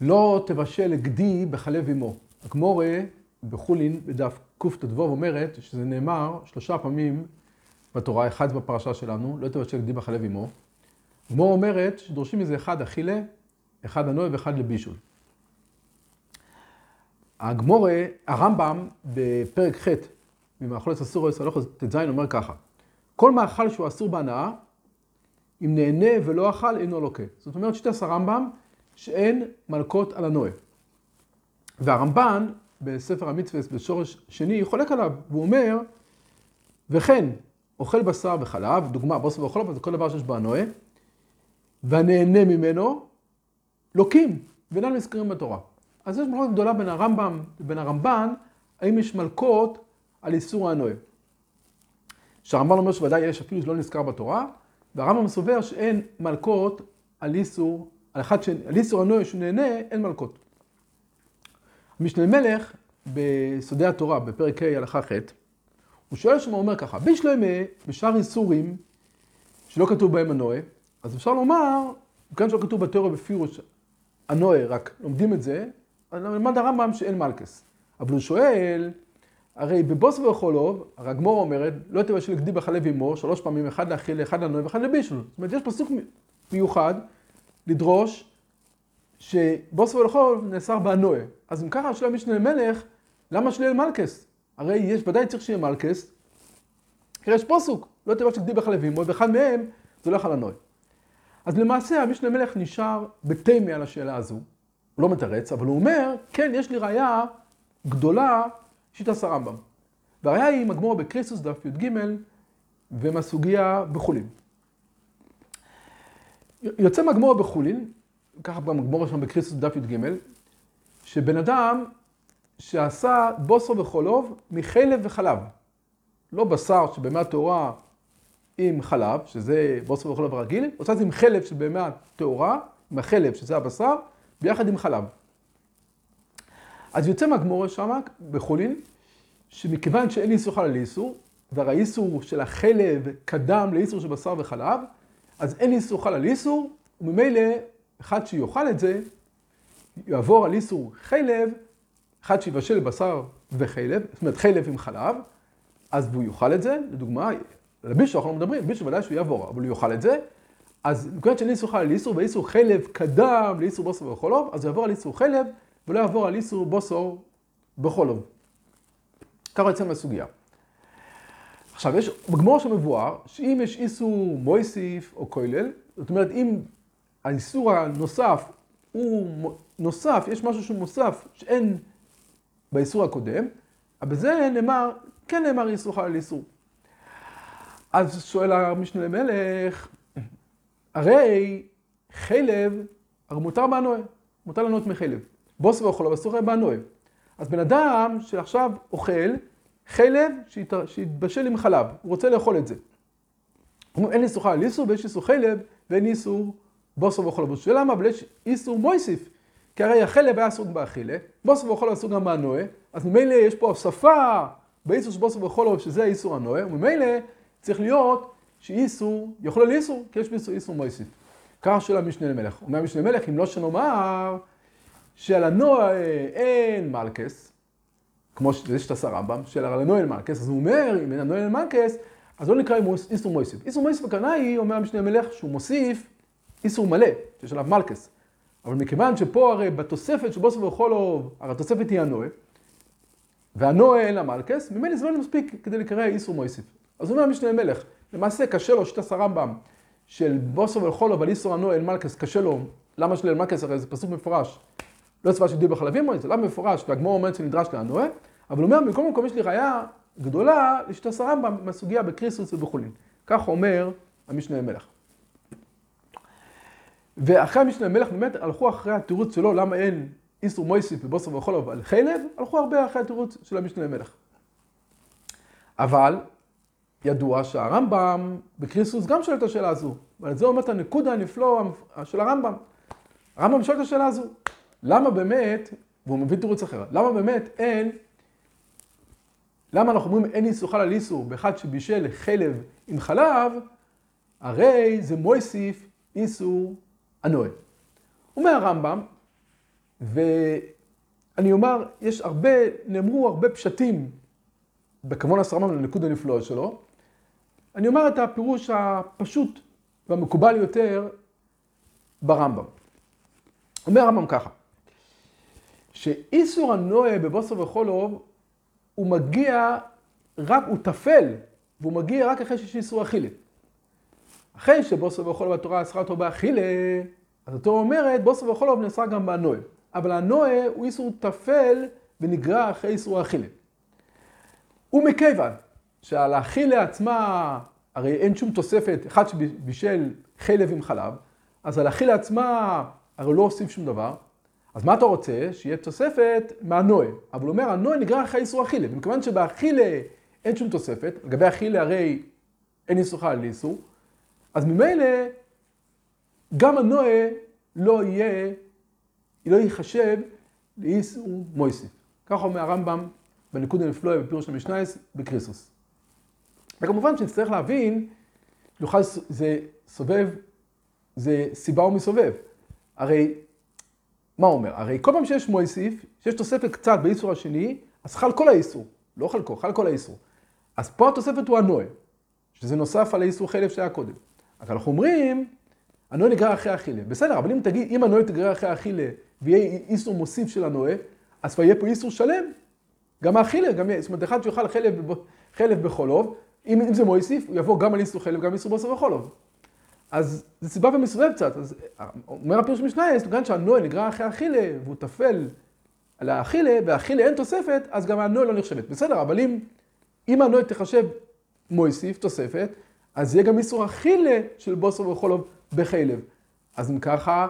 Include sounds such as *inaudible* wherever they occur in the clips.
לא תבשל גדי בחלב אמו. הגמורה בחולין בדף קט"ו אומרת שזה נאמר שלושה פעמים בתורה, אחד בפרשה שלנו, לא תבשל גדי בחלב אמו. הגמורה אומרת שדורשים מזה אחד אכילה, אחד הנועה ואחד לבישול. הגמורה, הרמב"ם בפרק ח' ממאכולת אסור או הלוך ט"ז אומר ככה, כל מאכל שהוא אסור בהנאה, אם נהנה ולא אכל אינו לוקה. זאת אומרת שיטת הרמב"ם שאין מלקות על הנועה. והרמב"ן בספר המצווה בשורש שני חולק עליו, והוא אומר, וכן אוכל בשר וחלב, דוגמה בוסר וחלב, זה כל דבר שיש בו הנועה, והנהנה ממנו, לוקים, ואינם נזכרים בתורה. אז יש מחלוקת גדולה בין הרמב"ם לבין הרמב"ן, האם יש מלקות על איסור הנועה. שהרמב"ן אומר שוודאי יש אפילו שלא נזכר בתורה, והרמב"ם סובר שאין מלקות על איסור, על אחד ש... על איסור הנועה שהוא נהנה, אין מלקות. משנה מלך בסודי התורה, בפרק ה' הלכה ח', הוא שואל שם, הוא אומר ככה, בישלמה בשאר איסורים שלא כתוב בהם הנועה, אז אפשר לומר, כאן שלא כתוב בתיאוריה בפירוש הנועה, רק לומדים את זה, אז למד הרמב"ם שאין מלכס. אבל הוא שואל, הרי בבוס וחולוב, הרי הגמור אומרת, לא תבשל גדי בחלב אמו, שלוש פעמים, אחד לאכיל, אחד לנועה ואחד לבישול. זאת אומרת, יש פסוק מיוחד לדרוש שבוס וחולוב נאסר בהנועה. אז אם ככה, שואל משנה למלך, למה שלא יהיה מלכס? הרי יש, ודאי צריך שיהיה מלכס, כי יש פוסוק, לא תבשל גדי בחלב אמו, ואחד מהם זה הולך על הנועה. אז למעשה המשנה למלך נשאר בתמי על השאלה הזו, הוא לא מתרץ, אבל הוא אומר, כן, יש לי ראייה גדולה שיטת הרמב"ם. והראייה היא מגמור בקריסוס דף י"ג ומהסוגיה בחולין. יוצא מגמור בחולין, ככה גם מגמור שם בקריסוס דף י"ג, שבן אדם שעשה בוסו וחולוב מחלב וחלב. לא בשר שבהמה טהורה עם חלב, שזה בוסו וחולוב רגיל, עושה את זה עם חלב של בהמה טהורה, עם החלב שזה הבשר, ביחד עם חלב. אז יוצא מהגמורה שם, בחולין, שמכיוון שאין איסור חלל לאיסור, והרי האיסור של החלב קדם לאיסור של בשר וחלב, אז אין איסור חלל איסור, וממילא אחד שיאכל את זה, יעבור על איסור חלב, אחד שיבשל בשר וחלב, זאת אומרת חלב עם חלב, אז הוא יאכל את זה, לדוגמה, על בישו אנחנו לא מדברים, בישו ודאי שהוא יעבור, אבל הוא יאכל את זה, אז מכיוון שאין איסור חלל לאיסור, ואיסור חלב קדם לאיסור בוסר וחולוב, אז הוא יעבור על איסור חלב, ולא יעבור על איסור בוסר בחולוב. ככה יוצא מהסוגיה. עכשיו, יש בגמור שמבואר, שאם יש איסור מויסיף או כולל, זאת אומרת, אם האיסור הנוסף הוא נוסף, יש משהו שהוא מוסף שאין באיסור הקודם, אבל בזה נאמר, כן נאמר איסור חל על איסור. אז שואל המשנה למלך, הרי חלב, הרי מותר באנועה, מותר לנות מחלב. בוס ואוכלו, אסור באנועה. אז בן אדם שעכשיו אוכל חלב שהתבשל עם חלב, הוא רוצה לאכול את זה. אומרים, אין איסור חל על איסור ויש איסור חלב ואין איסור בוסו ואוכלו. הוא שואל למה? אבל יש איסור מויסיף. כי הרי החלב היה סוג באכילה, בוסו ואוכלו אסור גם באנועה, אז ממילא יש פה הוספה באיסור של בוסו ואוכלו, שזה האיסור הנועה, וממילא צריך להיות שאיסור יכול על איסור, כי יש באיסור איסור מויסיף. ככה שואל המשנה למלך. אומר המשנה למלך, אם לא שנאמר שעל הנועה אין מלכס, כמו שזה שתעשה רמב"ם, של הנועה מלכס, אז הוא אומר, אם אין הנועה מלכס, אז לא נקרא איסור מויסיף. איסור מויסיף הכוונה היא, אומר המשנה למלך, שהוא מוסיף איסור מלא, שיש עליו מלכס. אבל מכיוון שפה הרי בתוספת של בוסו וחולוב, הרי התוספת היא הנועה, והנועה אין לה מלכס, ממילא לא מספיק כדי לקרוא איסור מויסיף. אז אומר המשנה למלך, למעשה קשה לו שתעשה רמב"ם של בוסו וחולוב על איסור הנועה אין מלכס, קשה לו, למה אין מלכס? הרי זה פסוק מפורש. לא צבא של דיל בחלבים, זה למה מפורש, והגמור אומרת שנדרש להנועה, אבל הוא אומר, מכל מקום יש לי ראייה גדולה לשתעש הרמב"ם מהסוגיה בקריסוס ובחולין. כך אומר המשנה למלך. ואחרי המשנה למלך באמת הלכו אחרי התירוץ שלו, למה אין איסור מויסיף ובוסר וחולוב על חלב, הלכו הרבה אחרי התירוץ של המשנה למלך. אבל ידוע שהרמב"ם בקריסוס גם שואל את השאלה הזו, ועל זה אומרת הנקודה הנפלא של הרמב"ם. הרמב"ם שואל את השאלה הזו, למה באמת, והוא מביא תירוץ אחר, למה באמת אין, למה אנחנו אומרים אין איסור חל על איסור באחד שבישל חלב עם חלב, הרי זה מויסיף איסור הנועה. אומר הרמב"ם, ואני אומר, יש הרבה, נאמרו הרבה פשטים בכוון הסרמם לנקוד הנפלאות שלו. אני אומר את הפירוש הפשוט והמקובל יותר ברמב"ם. אומר הרמב"ם ככה, שאיסור הנועה בבוסר וחולוב, הוא מגיע רק, הוא טפל, והוא מגיע רק אחרי שיש איסור אכילה. אחרי שבוסר וחולוב התורה אסרה אותו באכילה, אז התורה אומרת, בוסר וחולוב נאסר גם בנועה. אבל הנועה הוא איסור טפל ונגרע אחרי איסור האכילה. ומכיוון שעל האכילה עצמה, הרי אין שום תוספת, אחד שבישל חלב עם חלב, אז על האכילה עצמה הרי לא הוסיף שום דבר. אז מה אתה רוצה? שיהיה תוספת מהנועה. אבל הוא אומר, הנועה נגרע אחרי איסור אכילה. ומכיוון שבאכילה אין שום תוספת, לגבי אכילה הרי אין איסור חל לאיסור, אז ממילא גם הנועה לא יהיה, לא ייחשב לאיסור מויסיף. ככה אומר הרמב"ם בניקוד הנפלואה בפירוש המשנייס בקריסוס. וכמובן שנצטרך להבין, יוכל, זה סובב, זה סיבה ומסובב. הרי, מה אומר? הרי כל פעם שיש מויסיף, שיש תוספת קצת באיסור השני, אז חל כל האיסור. לא חלקו, חל כל האיסור. אז פה התוספת הוא הנועה, שזה נוסף על האיסור חלף שהיה קודם. אז אנחנו אומרים, הנועה נגרר אחרי אכילה. בסדר, אבל אם תגיד, אם הנועה תגרר אחרי אכילה ויהיה איסור מוסיף של הנועה, אז כבר יהיה פה איסור שלם. גם האכילה, גם, זאת אומרת, אחד שיאכל חלב, חלב בחולוב, אם, אם זה מויסיף, הוא יבוא גם על איסור חלב, גם איסור בוסר וחולוב. אז זה סיבה ומסובב קצת. אז אומר הפירוש משנה, כיוון שהנועה נגרע אחרי אכילה, והוא טפל על האכילה, והאכילה אין תוספת, אז גם הנועה לא נחשבת. בסדר, אבל אם, אם הנועה תחשב מויסיף, תוספת, אז יהיה גם איסור אכילה של בוסר וחולוב בחלב. אז אם ככה,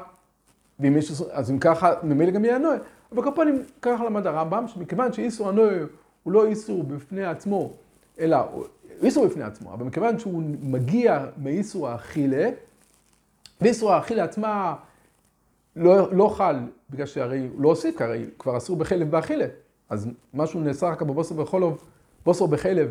ואם יש, אז אם ככה, ממילא גם יהיה הנועה. אבל כל פעם ככה למד הרמב"ם, שמכיוון שאיסור הנועה הוא לא איסור בפני עצמו, אלא איסור בפני עצמו, אבל מכיוון שהוא מגיע מאיסור האכילה, ואיסור האכילה עצמה לא, לא חל, בגלל שהרי הוא לא הוסיף, הרי כבר אסור בחלב באכילה. אז משהו נאסר רק בבוסר בחולוב, בוסר בחלב,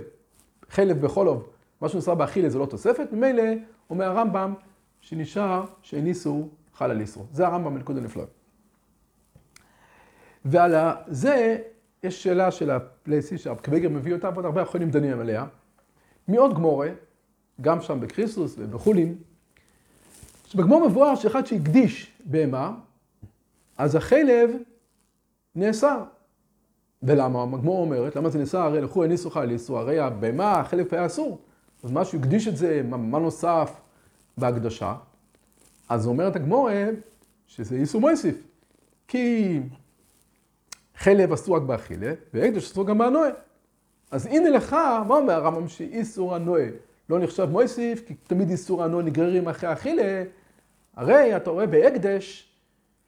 חלב בחולוב, משהו נאסר באכילה זה לא תוספת, ממילא אומר הרמב"ם שנשאר שאין איסור חל על איסור. זה הרמב"ם מלכוד הנפלאות. ועל זה יש שאלה של הפלייסי שהרב מביא אותה, ועוד הרבה אחרונים דנים עליה. מעוד גמורה, גם שם בקריסטוס ובחולין, שבגמור מבואר שאחד שהקדיש בהמה, אז החלב נאסר. ולמה? הגמור אומרת, למה זה נאסר? הרי לכו חל איסור, הרי הבהמה, החלב היה אסור. אז מה שהוא הקדיש את זה, מה נוסף בהקדשה? אז אומרת הגמורה שזה איסור מויסיף. כי חלב אסור רק באכילה, והקדש אסור גם באנועה. אז הנה לך, מה אומר הרמב"ם שאיסור הנועה לא נחשב מויסיף, כי תמיד איסור הנועה נגררים אחרי אכילה. הרי אתה רואה בהקדש,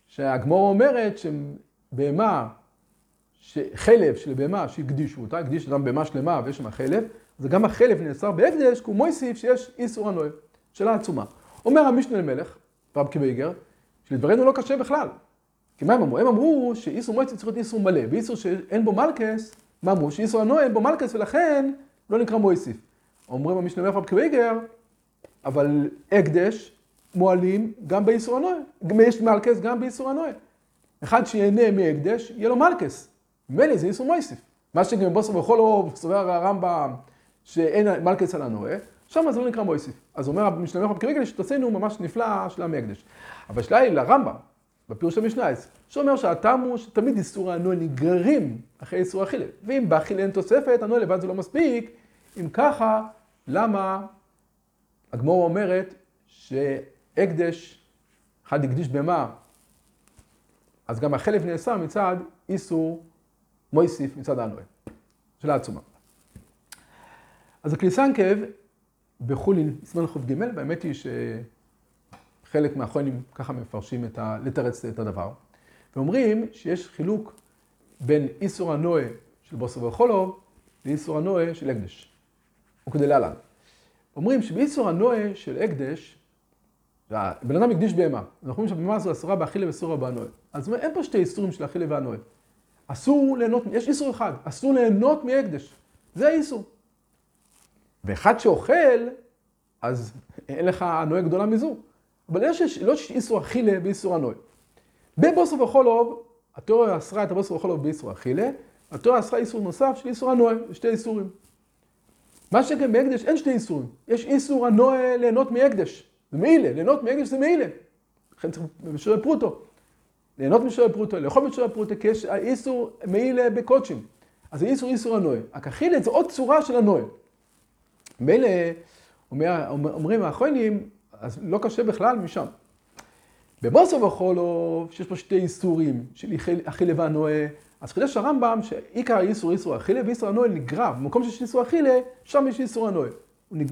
שהגמור אומרת שבהמה, חלב של בהמה שהקדישו אותה, הקדיש אדם בהמה שלמה ויש שם חלב, אז גם החלב נאסר בהקדש, כי הוא מויסיף שיש איסור הנועה. שאלה עצומה. אומר המשנה למלך, רב קיבייגר, שלדברנו לא קשה בכלל. כי מה הם אמרו? הם אמרו שאיסור מועצת צריך להיות איסור מלא, ואיסור שאין בו מלכס, מה אמרו? הנועה אין בו מלכס ולכן לא נקרא מויסיף. אומרים המשנה רב קוויגר, אבל הקדש מועלים גם באיסור הנועה. יש מלכס גם באיסור הנועה. אחד שיהנה מהקדש, יהיה לו מלכס. ממילא זה איסור מויסיף. מה שגם בוסר בכל אור, סובר הרמב"ם, שאין מלכס על הנועה, שם זה לא נקרא מויסיף. אז אומר המשנה רב קוויגר, שתעשינו ממש נפלא של המקדש. אבל השאלה היא לרמב"ם. בפירוש המשנייס, שאומר שהטעם הוא שתמיד איסור הנועה נגררים אחרי איסור אכילה. ואם באכילה אין תוספת, הנועה לבד זה לא מספיק. אם ככה, למה הגמור אומרת שהקדש, אחד הקדיש במה, אז גם החלף נאסר מצד איסור מויסיף מצד הנועה. שאלה עצומה. אז הקליסנקב בחולין, סימן ח"ג, באמת היא ש... חלק מהאחרונים ככה מפרשים את ה... לתרץ את הדבר. ואומרים שיש חילוק בין איסור הנועה של בוסר וחולוב לאיסור הנועה של הקדש. וכדי להלן. אומרים שבאיסור הנועה של הקדש, בן אדם הקדיש בהמה. אנחנו אומרים שהבהמה הזו אסורה באכילה ואסורה בנועה. אז אין פה שתי איסורים של אכילה והנועה. אסור ליהנות, יש איסור אחד, אסור ליהנות מהקדש. זה האיסור. ואחד שאוכל, אז אין לך הנועה גדולה מזו. אבל יש, לא יש איסור אכילה ואיסור הנועה. בבוסר וחולוב התורה אסרה את הבוסר בכל באיסור אכילה, התורה אסרה איסור נוסף של איסור הנועה, שתי איסורים. מה שכן בהקדש אין שתי איסורים, יש איסור הנועה ליהנות מהקדש, זה מעילה, ליהנות מהקדש זה מעילה. לכן צריך בשירי פרוטו. ליהנות משירי פרוטו, לאכול משירי פרוטו, כי יש איסור מעילה בקודשים. אז זה איסור איסור הנועה. הכחילה זה עוד צורה של הנועה. מילא, אומרים האחרונים, אז לא קשה בכלל משם. בבוסר וחולוב, שיש פה שתי איסורים של אכילה והנועה, אז חידש הרמב"ם שעיקר האיסור איסור אכילה ואיסור הנועה נגרע. במקום שיש איסור אכילה, שם יש איסור הנועה.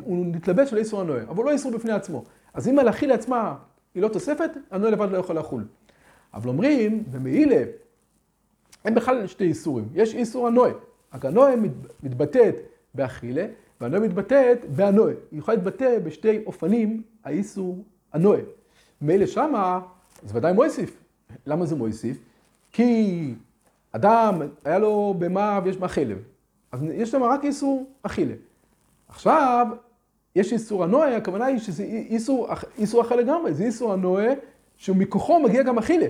הוא נתלבש על איסור הנועה, אבל הוא לא איסור בפני עצמו. אז אם על אכילה עצמה היא לא תוספת, הנועה לבד לא יכול לחול. אבל אומרים, במעילה, אין בכלל שתי איסורים. יש איסור הנועה. רק הנועה מתבטאת באכילה, והנועה מתבטאת בהנועה. היא יכולה להתבטא בשתי אופנים, האיסור הנועה. מילא שמה, זה ודאי מויסיף. למה זה מויסיף? כי אדם, היה לו בהמה ויש בה חלב. אז יש שם רק איסור אכילה. עכשיו, יש איסור הנועה, הכוונה היא שזה איסור, איסור אחר לגמרי, זה איסור הנועה שמכוחו מגיע גם אכילה.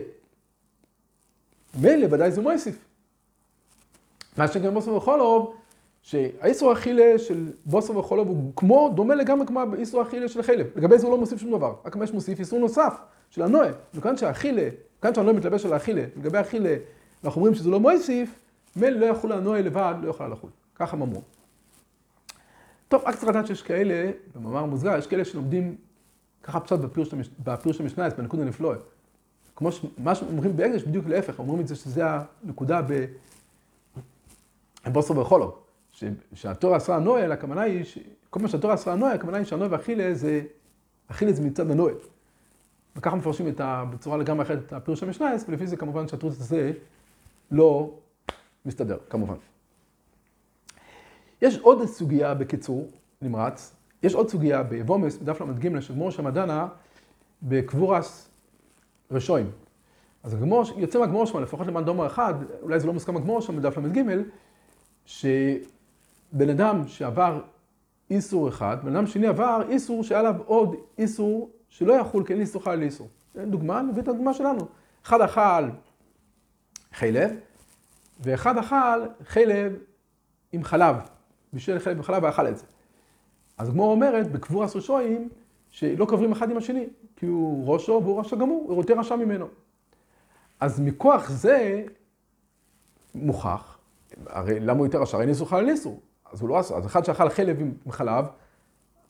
מילא, ודאי זה מויסיף. מה שגם בוסר וחולוב, שהאיסור אכילה של בוסר וחולוב הוא כמו, דומה לגמרי כמו האיסור אכילה של חלב. לגבי זה הוא לא מוסיף שום דבר, רק מה שמוסיף איסור נוסף של הנועה. וכאן שהאכילה, כאן שהנועה מתלבש על האכילה, לגבי האכילה, אנחנו אומרים שזה לא מויסיף, מילא לא יכול הנועה לבד, לא יכולה לחול. ככה הם. טוב, רק צריך לדעת שיש כאלה, במאמר מוסגר, יש כאלה שלומדים ככה פשוט בפירוש המשנייס, בנקוד הנפלואה. כמו מה שאומרים בהקדש, בדיוק להפך, אומרים את זה שזה הנקודה בבוסר וחולו. שהתורה אסרה הנועה, הכוונה היא, כל מה שהתורה אסרה הנועה, הכוונה היא שהנועה ואכילה זה, אכילה זה מצד הנועה. וככה מפרשים את ה, בצורה לגמרי אחרת את הפירוש המשנייס, ולפי זה כמובן שהתרוץ הזה לא מסתדר, כמובן. יש עוד סוגיה בקיצור, נמרץ, יש עוד סוגיה בוומס, בדף ל"ג, שגמור שם דנה בקבורס רשועים. אז הגמור, יוצא מהגמור שם, לפחות למען דומר אחד, אולי זה לא מוסכם הגמור שם בדף ל"ג, שבן אדם שעבר איסור אחד, בן אדם שני עבר איסור שהיה עליו עוד איסור שלא יחול אין איסור חל לאיסור. דוגמה, נביא את הדוגמה שלנו. אחד אכל חלב, ואחד אכל חלב עם חלב. בשביל חלב עם חלב ואכל את זה. אז הגמור אומרת, בקבורס ראשויים, שלא קוברים אחד עם השני, כי הוא ראשו והוא רשע גמור, הוא יותר רשע ממנו. אז מכוח זה מוכח, הרי למה הוא יותר רשע? הרי ניסור חל איסור. אז הוא לא עשה, אז אחד שאכל חלב עם חלב,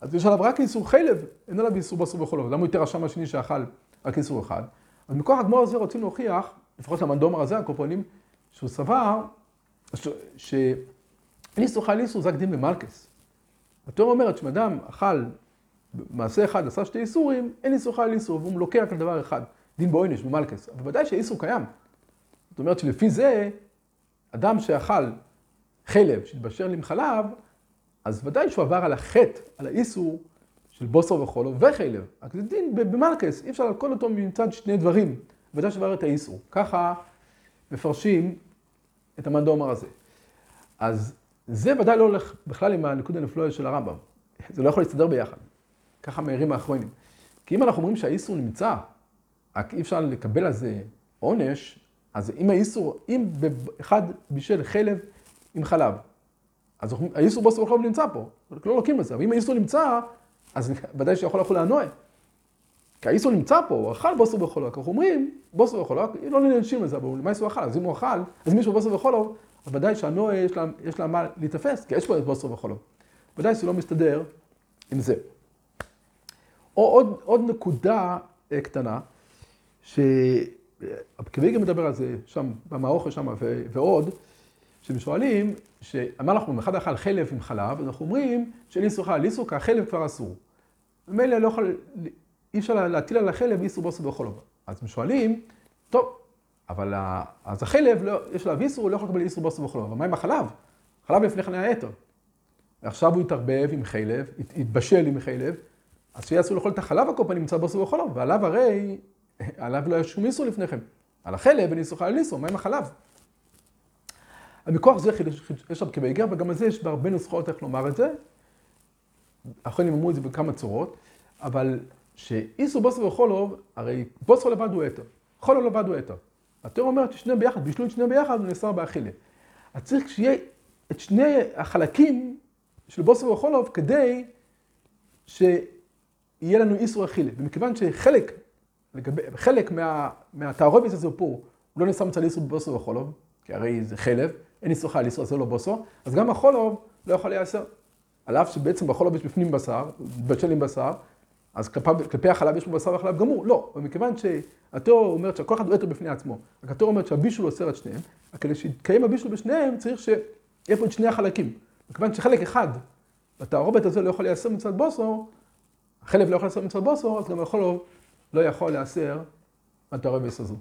אז יש עליו רק איסור חלב, אין עליו איסור בסור בכל למה הוא יותר רשע מהשני שאכל רק איסור אחד? אז מכוח הגמור הזה רוצים להוכיח, לפחות למנדומר הזה, הקופונים, שהוא סבר, שאין איסור חל איסור זה רק דין במלכס. התיאור אומרת שאם אדם אכל מעשה אחד, עשה שתי איסורים, אין איסור חל איסור, והוא לוקח על דבר אחד, דין בעונש, במלכס. אבל ודאי שהאיסור קיים. זאת אומרת שלפי זה, אדם שאכל חלב, שהתבשל עם חלב, אז ודאי שהוא עבר על החטא, על האיסור של בוסר וחולו וחלב. רק זה דין במלכס, אי אפשר לקול אותו מצד שני דברים. ודאי שעבר את האיסור. ככה מפרשים את המנדומר הזה. אז זה ודאי לא הולך בכלל עם הנקוד הנפלואה של הרמב"ם. זה לא יכול להסתדר ביחד. ככה מהירים האחרונים. כי אם אנחנו אומרים שהאיסור נמצא, רק אי אפשר לקבל על זה עונש, אז אם האיסור, אם אחד בישל חלב עם חלב, אז האיסור בוסר וחלב נמצא פה, לא לוקים בזה, אבל אם האיסור נמצא, אז *laughs* ודאי שיכול לחול הנועה. כי האיסור נמצא פה, הוא אכל בוסר וחלב, אנחנו אומרים, בוסר וחלב, לא ננשים לזה, אבל מה איסור אכל? אז אם הוא אכל, אז מישהו בוסר וחלב, אז ודאי שהנועה יש לה, יש לה מה להיתפס, כי יש פה בוסר וחלב. ודאי שזה לא מסתדר עם זה. או עוד, עוד נקודה אה, קטנה, שהקוויגר מדבר על זה שם, במאוכל שם ועוד, שהם שואלים, שאמר אנחנו אחד אכל חלב עם חלב, אז אנחנו אומרים שליסו חל ליסו, כי החלב כבר אסור. ממילא לא יכול, אי אפשר להטיל על החלב איסור בוסר בכל דבר. אז הם שואלים, טוב, אבל אז החלב, לא, יש עליו איסור, הוא לא יכול לקבל איסור בוסר בכל דבר. אבל מה עם החלב? חלב לפני כן היה יתר. ועכשיו הוא התערבב עם חלב, התבשל עם חלב, אז שיהיה אסור לאכול את החלב הקופה נמצא בוסר בכל דבר. ועליו הרי, עליו לא היה שום איסור לפני כן. על החלב אין איסור חל איסור, מה עם החלב? מכוח זה יש שם כבייגר, וגם על זה יש בהרבה נוסחאות איך לומר את זה. האחרונים אמרו את זה בכמה צורות, אבל שאיסור בוסר וחולוב, הרי בוסר לבד הוא אתר, חולוב לבד הוא אתר. התיאור אומרת ששניהם ביחד, בישלו את שניהם ביחד, הוא נאסר באכילה. אז צריך שיהיה את שני החלקים של בוסר וחולוב כדי שיהיה לנו איסור אכילה. ומכיוון שחלק, לגבי, חלק מה, מהתערובת הזה פה, הוא לא נאסר מצד איסור בבוסר וחולוב, כי הרי זה חלב, אין איסור חייל איסור, זה לא בוסו, אז גם החולוב לא יכול להיאסר. על אף שבעצם בחולוב יש בפנים בשר, מתבשל עם בשר, אז כלפי, כלפי החלב יש לו בשר וחלב גמור. לא, ומכיוון שהתיאור אומרת שכל אחד הוא עטר בפני עצמו, רק התיאור אומרת שהבישול אוסר את שניהם, כדי שיתקיים הבישול בשניהם צריך שיהיה פה את שני החלקים. מכיוון שחלק אחד בתערובת הזה לא יכול להיאסר מצד בוסו, החלב לא יכול להיאסר מצד בוסו, אז גם החולוב לא יכול להיאסר בתערובת הזו.